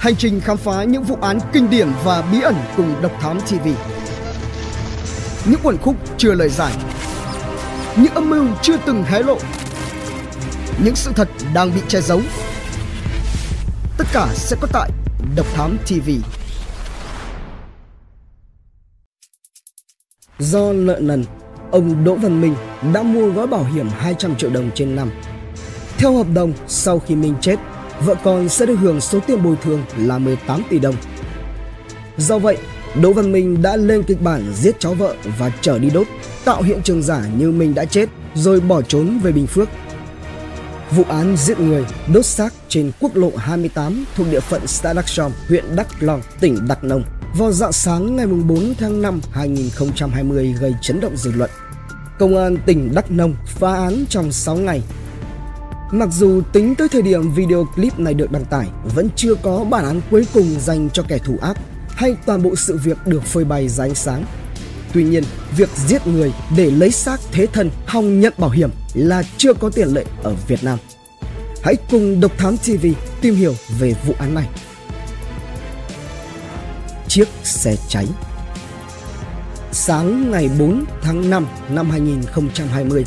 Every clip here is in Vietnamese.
Hành trình khám phá những vụ án kinh điển và bí ẩn cùng Độc Thám TV. Những quần khúc chưa lời giải. Những âm mưu chưa từng hé lộ. Những sự thật đang bị che giấu. Tất cả sẽ có tại Độc Thám TV. Do nợ nần, ông Đỗ Văn Minh đã mua gói bảo hiểm 200 triệu đồng trên năm. Theo hợp đồng, sau khi Minh chết, vợ con sẽ được hưởng số tiền bồi thường là 18 tỷ đồng. Do vậy, Đỗ Văn Minh đã lên kịch bản giết cháu vợ và trở đi đốt, tạo hiện trường giả như mình đã chết rồi bỏ trốn về Bình Phước. Vụ án giết người, đốt xác trên quốc lộ 28 thuộc địa phận xã Đắk Sòm, huyện Đắk Long, tỉnh Đắk Nông vào dạng sáng ngày 4 tháng 5 2020 gây chấn động dư luận. Công an tỉnh Đắk Nông phá án trong 6 ngày Mặc dù tính tới thời điểm video clip này được đăng tải, vẫn chưa có bản án cuối cùng dành cho kẻ thù ác hay toàn bộ sự việc được phơi bày ra ánh sáng. Tuy nhiên, việc giết người để lấy xác thế thân hòng nhận bảo hiểm là chưa có tiền lệ ở Việt Nam. Hãy cùng Độc Thám TV tìm hiểu về vụ án này. Chiếc xe cháy Sáng ngày 4 tháng 5 năm 2020,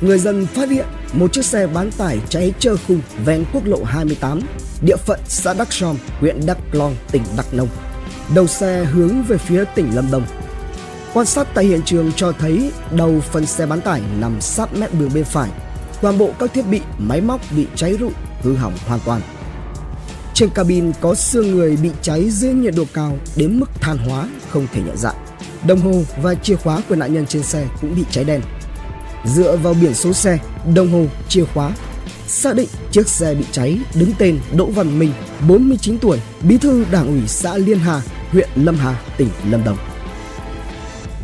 người dân phát hiện một chiếc xe bán tải cháy trơ khung ven quốc lộ 28, địa phận xã Đắk Som, huyện Đắk Long, tỉnh Đắk Nông. Đầu xe hướng về phía tỉnh Lâm Đồng. Quan sát tại hiện trường cho thấy đầu phần xe bán tải nằm sát mép đường bên phải. Toàn bộ các thiết bị, máy móc bị cháy rụi, hư hỏng hoàn toàn. Trên cabin có xương người bị cháy dưới nhiệt độ cao đến mức than hóa không thể nhận dạng. Đồng hồ và chìa khóa của nạn nhân trên xe cũng bị cháy đen. Dựa vào biển số xe, đồng hồ, chìa khóa, xác định chiếc xe bị cháy đứng tên Đỗ Văn Minh, 49 tuổi, bí thư đảng ủy xã Liên Hà, huyện Lâm Hà, tỉnh Lâm Đồng.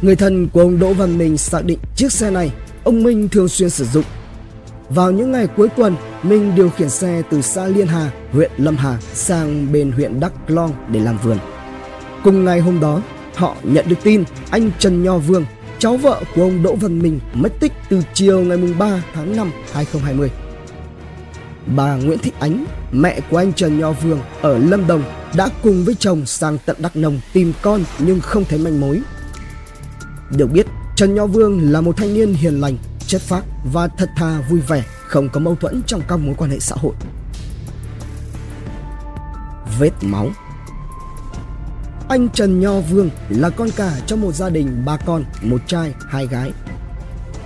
Người thân của ông Đỗ Văn Minh xác định chiếc xe này ông Minh thường xuyên sử dụng. Vào những ngày cuối tuần, Minh điều khiển xe từ xã Liên Hà, huyện Lâm Hà sang bên huyện Đắk Long để làm vườn. Cùng ngày hôm đó, họ nhận được tin anh Trần Nho Vương, cháu vợ của ông Đỗ Văn Minh mất tích từ chiều ngày 3 tháng 5 2020. Bà Nguyễn Thị Ánh, mẹ của anh Trần Nho Vương ở Lâm Đồng đã cùng với chồng sang tận Đắk Nông tìm con nhưng không thấy manh mối. Được biết, Trần Nho Vương là một thanh niên hiền lành, chất phác và thật thà vui vẻ, không có mâu thuẫn trong các mối quan hệ xã hội. Vết máu anh Trần Nho Vương là con cả trong một gia đình ba con, một trai, hai gái.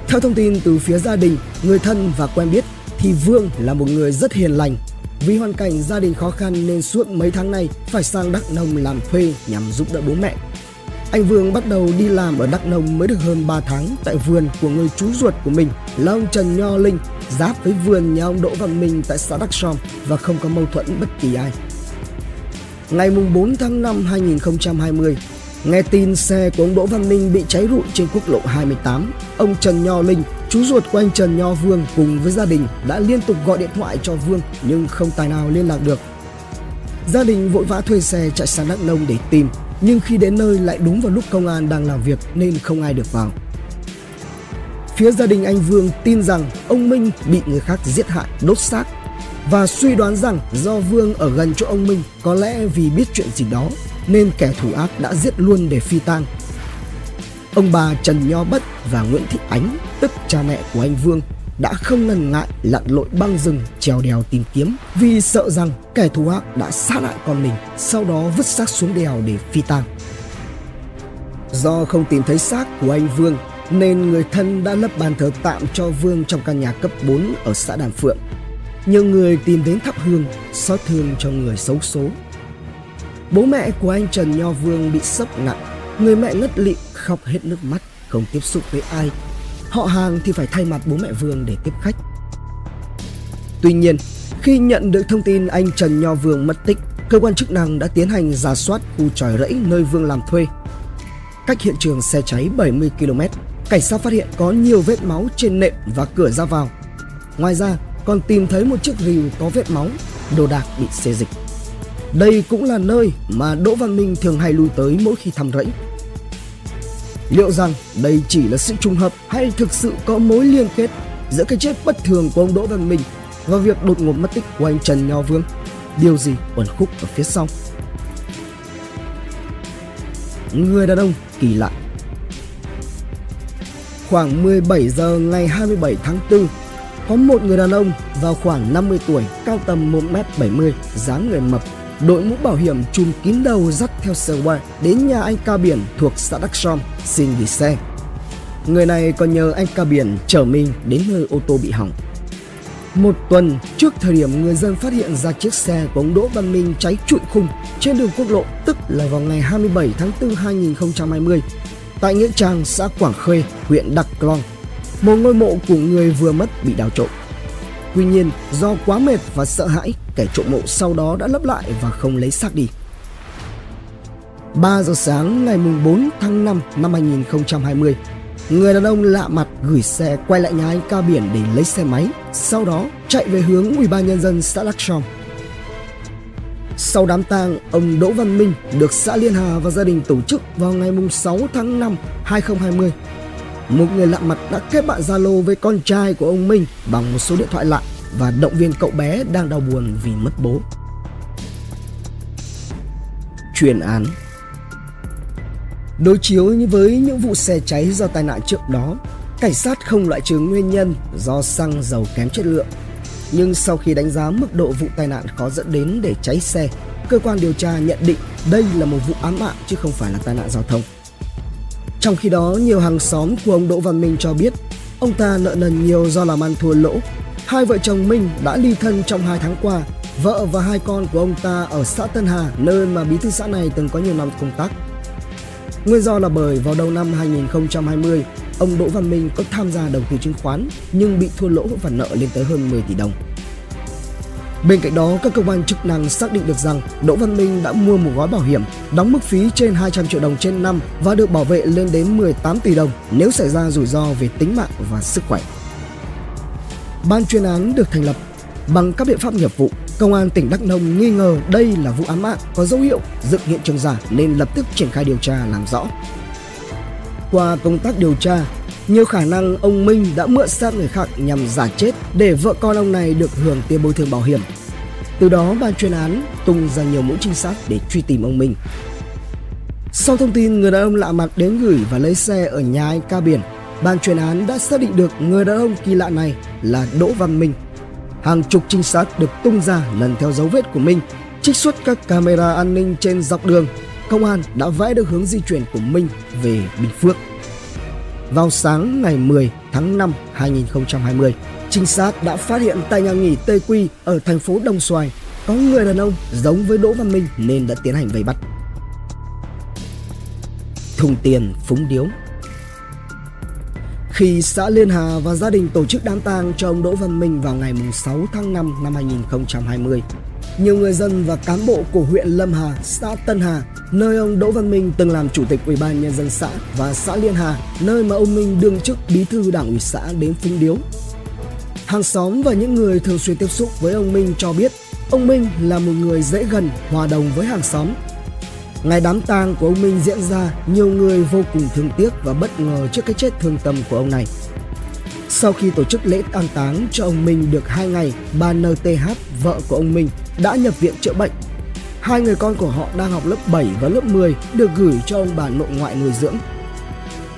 Theo thông tin từ phía gia đình, người thân và quen biết thì Vương là một người rất hiền lành. Vì hoàn cảnh gia đình khó khăn nên suốt mấy tháng nay phải sang Đắk Nông làm thuê nhằm giúp đỡ bố mẹ. Anh Vương bắt đầu đi làm ở Đắk Nông mới được hơn 3 tháng tại vườn của người chú ruột của mình là ông Trần Nho Linh giáp với vườn nhà ông Đỗ Văn Minh tại xã Đắk Som và không có mâu thuẫn bất kỳ ai. Ngày 4 tháng 5 2020, nghe tin xe của ông Đỗ Văn Minh bị cháy rụi trên quốc lộ 28, ông Trần Nho Linh, chú ruột của anh Trần Nho Vương cùng với gia đình đã liên tục gọi điện thoại cho Vương nhưng không tài nào liên lạc được. Gia đình vội vã thuê xe chạy sang Đắk Nông để tìm, nhưng khi đến nơi lại đúng vào lúc công an đang làm việc nên không ai được vào. Phía gia đình anh Vương tin rằng ông Minh bị người khác giết hại, đốt xác và suy đoán rằng do Vương ở gần chỗ ông Minh có lẽ vì biết chuyện gì đó nên kẻ thủ ác đã giết luôn để phi tang. Ông bà Trần Nho Bất và Nguyễn Thị Ánh, tức cha mẹ của anh Vương, đã không ngần ngại lặn lội băng rừng trèo đèo tìm kiếm vì sợ rằng kẻ thù ác đã sát hại con mình, sau đó vứt xác xuống đèo để phi tang. Do không tìm thấy xác của anh Vương nên người thân đã lấp bàn thờ tạm cho Vương trong căn nhà cấp 4 ở xã Đàm Phượng nhiều người tìm đến thắp hương, xót thương cho người xấu số. Bố mẹ của anh trần nho vương bị sốc nặng, người mẹ ngất lịm, khóc hết nước mắt, không tiếp xúc với ai. Họ hàng thì phải thay mặt bố mẹ vương để tiếp khách. Tuy nhiên, khi nhận được thông tin anh trần nho vương mất tích, cơ quan chức năng đã tiến hành giả soát khu tròi rẫy nơi vương làm thuê. Cách hiện trường xe cháy 70 km cảnh sát phát hiện có nhiều vết máu trên nệm và cửa ra vào. Ngoài ra còn tìm thấy một chiếc rìu có vết máu, đồ đạc bị xê dịch. Đây cũng là nơi mà Đỗ Văn Minh thường hay lui tới mỗi khi thăm rẫy. Liệu rằng đây chỉ là sự trùng hợp hay thực sự có mối liên kết giữa cái chết bất thường của ông Đỗ Văn Minh và việc đột ngột mất tích của anh Trần Nho Vương? điều gì ẩn khúc ở phía sau. Người đàn ông kỳ lạ Khoảng 17 giờ ngày 27 tháng 4, có một người đàn ông vào khoảng 50 tuổi, cao tầm 1m70, dáng người mập, đội mũ bảo hiểm chùm kín đầu dắt theo xe qua đến nhà anh ca biển thuộc xã Đắc Som xin gửi xe. Người này còn nhờ anh ca biển chở mình đến nơi ô tô bị hỏng. Một tuần trước thời điểm người dân phát hiện ra chiếc xe của ông Đỗ Văn Minh cháy trụi khung trên đường quốc lộ, tức là vào ngày 27 tháng 4 2020, tại nghĩa trang xã Quảng Khê, huyện Đắk Long, một ngôi mộ của người vừa mất bị đào trộm. Tuy nhiên, do quá mệt và sợ hãi, kẻ trộm mộ sau đó đã lấp lại và không lấy xác đi. 3 giờ sáng ngày 4 tháng 5 năm 2020, người đàn ông lạ mặt gửi xe quay lại nhà anh ca biển để lấy xe máy, sau đó chạy về hướng Ủy ban nhân dân xã Lắc Trong. Sau đám tang, ông Đỗ Văn Minh được xã Liên Hà và gia đình tổ chức vào ngày 6 tháng 5 2020. Một người lạ mặt đã kết bạn Zalo với con trai của ông Minh bằng một số điện thoại lạ và động viên cậu bé đang đau buồn vì mất bố. Chuyên án Đối chiếu với những vụ xe cháy do tai nạn trước đó, cảnh sát không loại trừ nguyên nhân do xăng dầu kém chất lượng. Nhưng sau khi đánh giá mức độ vụ tai nạn có dẫn đến để cháy xe, cơ quan điều tra nhận định đây là một vụ ám mạng chứ không phải là tai nạn giao thông. Trong khi đó, nhiều hàng xóm của ông Đỗ Văn Minh cho biết ông ta nợ nần nhiều do làm ăn thua lỗ. Hai vợ chồng Minh đã ly thân trong hai tháng qua. Vợ và hai con của ông ta ở xã Tân Hà, nơi mà bí thư xã này từng có nhiều năm công tác. Nguyên do là bởi vào đầu năm 2020, ông Đỗ Văn Minh có tham gia đầu tư chứng khoán nhưng bị thua lỗ và nợ lên tới hơn 10 tỷ đồng. Bên cạnh đó, các cơ quan chức năng xác định được rằng Đỗ Văn Minh đã mua một gói bảo hiểm đóng mức phí trên 200 triệu đồng trên năm và được bảo vệ lên đến 18 tỷ đồng nếu xảy ra rủi ro về tính mạng và sức khỏe. Ban chuyên án được thành lập bằng các biện pháp nghiệp vụ. Công an tỉnh Đắk Nông nghi ngờ đây là vụ án mạng có dấu hiệu dựng hiện trường giả nên lập tức triển khai điều tra làm rõ. Qua công tác điều tra, nhiều khả năng ông Minh đã mượn xác người khác nhằm giả chết để vợ con ông này được hưởng tiền bồi thường bảo hiểm. Từ đó ban chuyên án tung ra nhiều mũi trinh sát để truy tìm ông Minh. Sau thông tin người đàn ông lạ mặt đến gửi và lấy xe ở nhà anh ca biển, ban chuyên án đã xác định được người đàn ông kỳ lạ này là Đỗ Văn Minh. Hàng chục trinh sát được tung ra lần theo dấu vết của Minh, trích xuất các camera an ninh trên dọc đường. Công an đã vẽ được hướng di chuyển của Minh về Bình Phước. Vào sáng ngày 10 tháng 5 2020, trinh sát đã phát hiện tại nhà nghỉ Tây Quy ở thành phố Đồng Xoài có người đàn ông giống với Đỗ Văn Minh nên đã tiến hành vây bắt. Thùng tiền phúng điếu khi xã Liên Hà và gia đình tổ chức đám tang cho ông Đỗ Văn Minh vào ngày 6 tháng 5 năm 2020, nhiều người dân và cán bộ của huyện Lâm Hà, xã Tân Hà, nơi ông Đỗ Văn Minh từng làm chủ tịch Ủy ban nhân dân xã và xã Liên Hà, nơi mà ông Minh đương chức bí thư đảng ủy xã đến phúng điếu. Hàng xóm và những người thường xuyên tiếp xúc với ông Minh cho biết, ông Minh là một người dễ gần, hòa đồng với hàng xóm. Ngày đám tang của ông Minh diễn ra, nhiều người vô cùng thương tiếc và bất ngờ trước cái chết thương tâm của ông này. Sau khi tổ chức lễ tang táng cho ông Minh được 2 ngày, bà NTH, vợ của ông Minh, đã nhập viện chữa bệnh. Hai người con của họ đang học lớp 7 và lớp 10 được gửi cho ông bà nội ngoại nuôi dưỡng.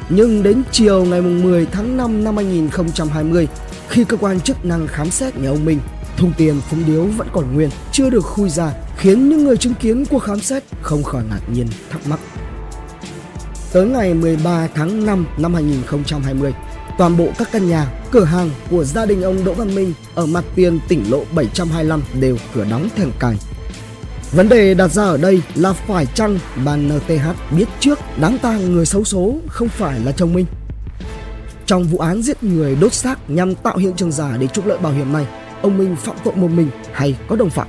Nhưng đến chiều ngày 10 tháng 5 năm 2020, khi cơ quan chức năng khám xét nhà ông Minh, thùng tiền phúng điếu vẫn còn nguyên, chưa được khui ra, khiến những người chứng kiến cuộc khám xét không khỏi ngạc nhiên thắc mắc. Tới ngày 13 tháng 5 năm 2020, toàn bộ các căn nhà, cửa hàng của gia đình ông Đỗ Văn Minh ở mặt tiền tỉnh lộ 725 đều cửa đóng then cài. Vấn đề đặt ra ở đây là phải chăng bà NTH biết trước đáng tang người xấu số không phải là chồng Minh? Trong vụ án giết người đốt xác nhằm tạo hiện trường giả để trục lợi bảo hiểm này, ông Minh phạm tội một mình hay có đồng phạm?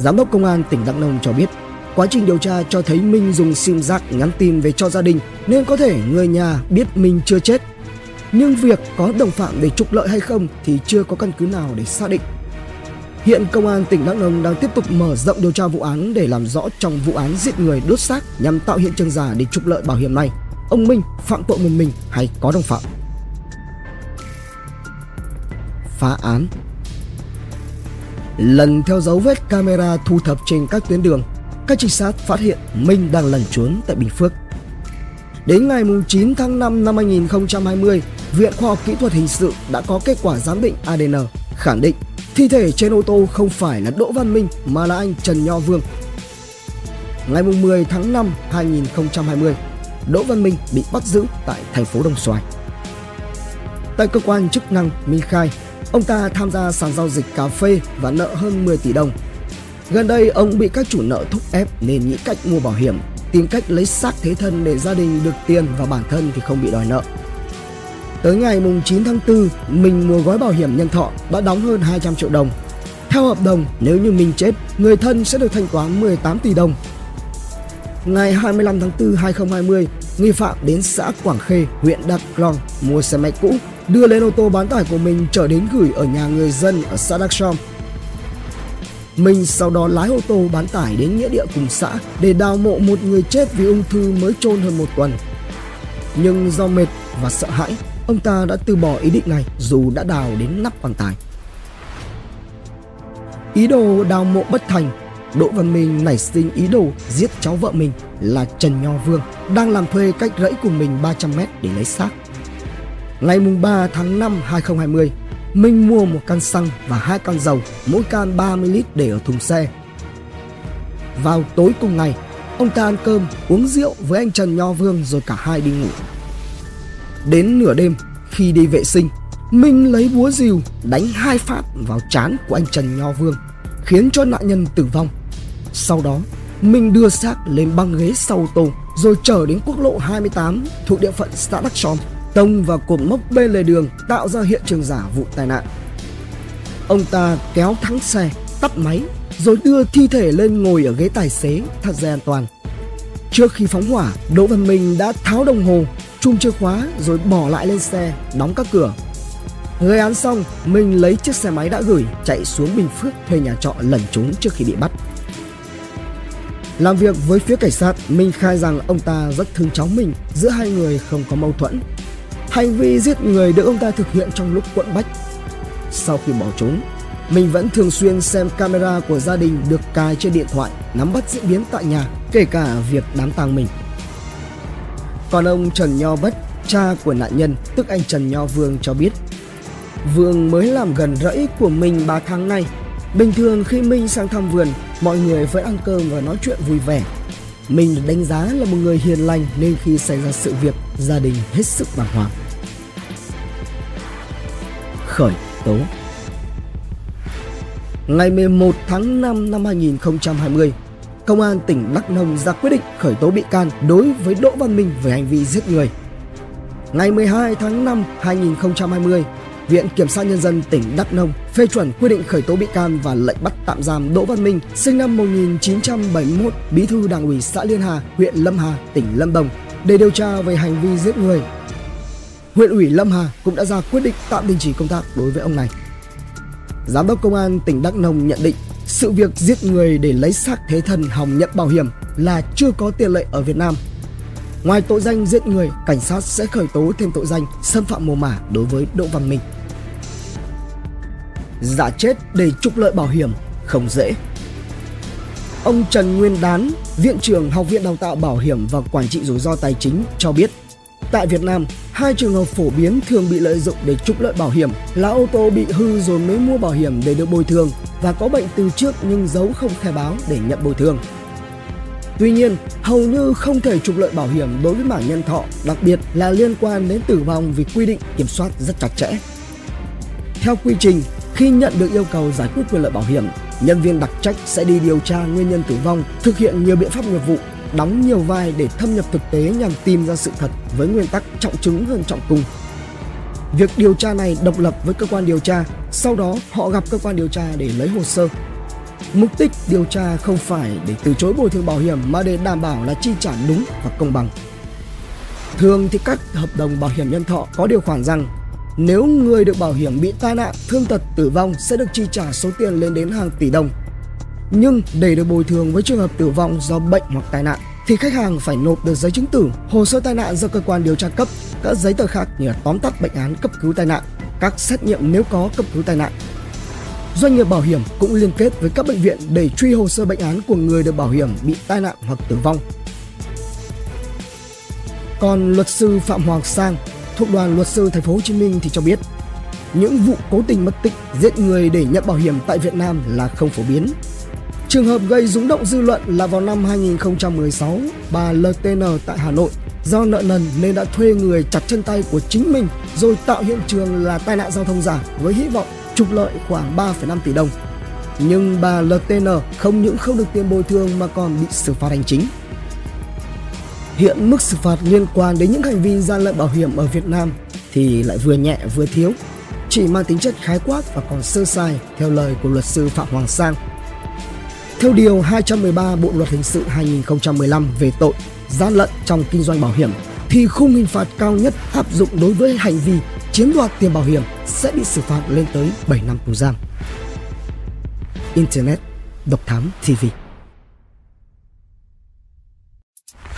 Giám đốc công an tỉnh Đắk Nông cho biết, quá trình điều tra cho thấy Minh dùng sim giác nhắn tin về cho gia đình nên có thể người nhà biết Minh chưa chết. Nhưng việc có đồng phạm để trục lợi hay không thì chưa có căn cứ nào để xác định. Hiện công an tỉnh Đắk Nông đang tiếp tục mở rộng điều tra vụ án để làm rõ trong vụ án giết người đốt xác nhằm tạo hiện trường giả để trục lợi bảo hiểm này, ông Minh phạm tội một mình hay có đồng phạm. Phá án Lần theo dấu vết camera thu thập trên các tuyến đường, các trinh sát phát hiện Minh đang lẩn trốn tại Bình Phước. Đến ngày 9 tháng 5 năm 2020, Viện Khoa học Kỹ thuật Hình sự đã có kết quả giám định ADN khẳng định thi thể trên ô tô không phải là Đỗ Văn Minh mà là anh Trần Nho Vương. Ngày 10 tháng 5 2020, Đỗ Văn Minh bị bắt giữ tại thành phố Đồng Xoài. Tại cơ quan chức năng, Minh khai ông ta tham gia sàn giao dịch cà phê và nợ hơn 10 tỷ đồng. Gần đây, ông bị các chủ nợ thúc ép nên nghĩ cách mua bảo hiểm, tìm cách lấy xác thế thân để gia đình được tiền và bản thân thì không bị đòi nợ. Tới ngày 9 tháng 4, mình mua gói bảo hiểm nhân thọ đã đóng hơn 200 triệu đồng. Theo hợp đồng, nếu như mình chết, người thân sẽ được thanh toán 18 tỷ đồng. Ngày 25 tháng 4 2020, nghi phạm đến xã Quảng Khê, huyện Đắk Long mua xe máy cũ, đưa lên ô tô bán tải của mình trở đến gửi ở nhà người dân ở xã Đắc Som. Mình sau đó lái ô tô bán tải đến nghĩa địa cùng xã để đào mộ một người chết vì ung thư mới chôn hơn một tuần. Nhưng do mệt và sợ hãi, ông ta đã từ bỏ ý định này dù đã đào đến nắp quan tài. Ý đồ đào mộ bất thành, Đỗ Văn Minh nảy sinh ý đồ giết cháu vợ mình là Trần Nho Vương đang làm thuê cách rẫy của mình 300 mét để lấy xác. Ngày 3 tháng 5 2020, Minh mua một can xăng và hai can dầu, mỗi can 30 lít để ở thùng xe. Vào tối cùng ngày, ông ta ăn cơm, uống rượu với anh Trần Nho Vương rồi cả hai đi ngủ. Đến nửa đêm, khi đi vệ sinh, Minh lấy búa rìu đánh hai phát vào trán của anh Trần Nho Vương, khiến cho nạn nhân tử vong. Sau đó, Minh đưa xác lên băng ghế sau ô tô rồi chở đến quốc lộ 28 thuộc địa phận xã Đắc Tròn tông vào cột mốc bên lề đường tạo ra hiện trường giả vụ tai nạn. Ông ta kéo thắng xe, tắt máy rồi đưa thi thể lên ngồi ở ghế tài xế thắt dây an toàn. Trước khi phóng hỏa, Đỗ Văn Minh đã tháo đồng hồ chum chìa khóa rồi bỏ lại lên xe, đóng các cửa. Gây án xong, Minh lấy chiếc xe máy đã gửi chạy xuống Bình Phước thuê nhà trọ lẩn trốn trước khi bị bắt. Làm việc với phía cảnh sát, Minh khai rằng ông ta rất thương cháu mình, giữa hai người không có mâu thuẫn. Hành vi giết người được ông ta thực hiện trong lúc quận bách. Sau khi bỏ trốn, mình vẫn thường xuyên xem camera của gia đình được cài trên điện thoại, nắm bắt diễn biến tại nhà, kể cả việc đám tang mình. Còn ông Trần Nho Bất, cha của nạn nhân, tức anh Trần Nho Vương cho biết Vương mới làm gần rẫy của mình 3 tháng nay. Bình thường khi Minh sang thăm vườn, mọi người vẫn ăn cơm và nói chuyện vui vẻ. Mình đánh giá là một người hiền lành nên khi xảy ra sự việc, gia đình hết sức bàng hoàng. Khởi tố Ngày 11 tháng 5 năm 2020, Công an tỉnh Đắk Nông ra quyết định khởi tố bị can đối với Đỗ Văn Minh về hành vi giết người. Ngày 12 tháng 5 2020, Viện Kiểm sát Nhân dân tỉnh Đắk Nông phê chuẩn quyết định khởi tố bị can và lệnh bắt tạm giam Đỗ Văn Minh, sinh năm 1971, bí thư đảng ủy xã Liên Hà, huyện Lâm Hà, tỉnh Lâm Đồng, để điều tra về hành vi giết người. Huyện ủy Lâm Hà cũng đã ra quyết định tạm đình chỉ công tác đối với ông này. Giám đốc công an tỉnh Đắk Nông nhận định sự việc giết người để lấy xác thế thân hòng nhận bảo hiểm là chưa có tiền lệ ở Việt Nam. Ngoài tội danh giết người, cảnh sát sẽ khởi tố thêm tội danh xâm phạm mồ mả đối với Đỗ Văn Minh. Giả chết để trục lợi bảo hiểm không dễ. Ông Trần Nguyên Đán, Viện trưởng Học viện Đào tạo Bảo hiểm và Quản trị rủi ro tài chính cho biết, tại Việt Nam, hai trường hợp phổ biến thường bị lợi dụng để trục lợi bảo hiểm là ô tô bị hư rồi mới mua bảo hiểm để được bồi thường và có bệnh từ trước nhưng giấu không khai báo để nhận bồi thường. Tuy nhiên, hầu như không thể trục lợi bảo hiểm đối với mảng nhân thọ, đặc biệt là liên quan đến tử vong vì quy định kiểm soát rất chặt chẽ. Theo quy trình, khi nhận được yêu cầu giải quyết quyền lợi bảo hiểm, nhân viên đặc trách sẽ đi điều tra nguyên nhân tử vong, thực hiện nhiều biện pháp nghiệp vụ, đóng nhiều vai để thâm nhập thực tế nhằm tìm ra sự thật với nguyên tắc trọng chứng hơn trọng cung. Việc điều tra này độc lập với cơ quan điều tra, sau đó họ gặp cơ quan điều tra để lấy hồ sơ. Mục đích điều tra không phải để từ chối bồi thường bảo hiểm mà để đảm bảo là chi trả đúng và công bằng. Thường thì các hợp đồng bảo hiểm nhân thọ có điều khoản rằng nếu người được bảo hiểm bị tai nạn, thương tật, tử vong sẽ được chi trả số tiền lên đến hàng tỷ đồng. Nhưng để được bồi thường với trường hợp tử vong do bệnh hoặc tai nạn thì khách hàng phải nộp được giấy chứng tử, hồ sơ tai nạn do cơ quan điều tra cấp, các giấy tờ khác như là tóm tắt bệnh án cấp cứu tai nạn, các xét nghiệm nếu có cấp cứu tai nạn. Doanh nghiệp bảo hiểm cũng liên kết với các bệnh viện để truy hồ sơ bệnh án của người được bảo hiểm bị tai nạn hoặc tử vong. Còn luật sư Phạm Hoàng Sang thuộc đoàn luật sư thành phố Hồ Chí Minh thì cho biết, những vụ cố tình mất tích, giết người để nhận bảo hiểm tại Việt Nam là không phổ biến. Trường hợp gây rúng động dư luận là vào năm 2016, bà LTN tại Hà Nội do nợ nần nên đã thuê người chặt chân tay của chính mình rồi tạo hiện trường là tai nạn giao thông giả với hy vọng trục lợi khoảng 3,5 tỷ đồng. Nhưng bà LTN không những không được tiền bồi thường mà còn bị xử phạt hành chính. Hiện mức xử phạt liên quan đến những hành vi gian lận bảo hiểm ở Việt Nam thì lại vừa nhẹ vừa thiếu, chỉ mang tính chất khái quát và còn sơ sai theo lời của luật sư Phạm Hoàng Sang. Theo điều 213 Bộ luật hình sự 2015 về tội gian lận trong kinh doanh bảo hiểm thì khung hình phạt cao nhất áp dụng đối với hành vi chiếm đoạt tiền bảo hiểm sẽ bị xử phạt lên tới 7 năm tù giam. Internet Độc Thám TV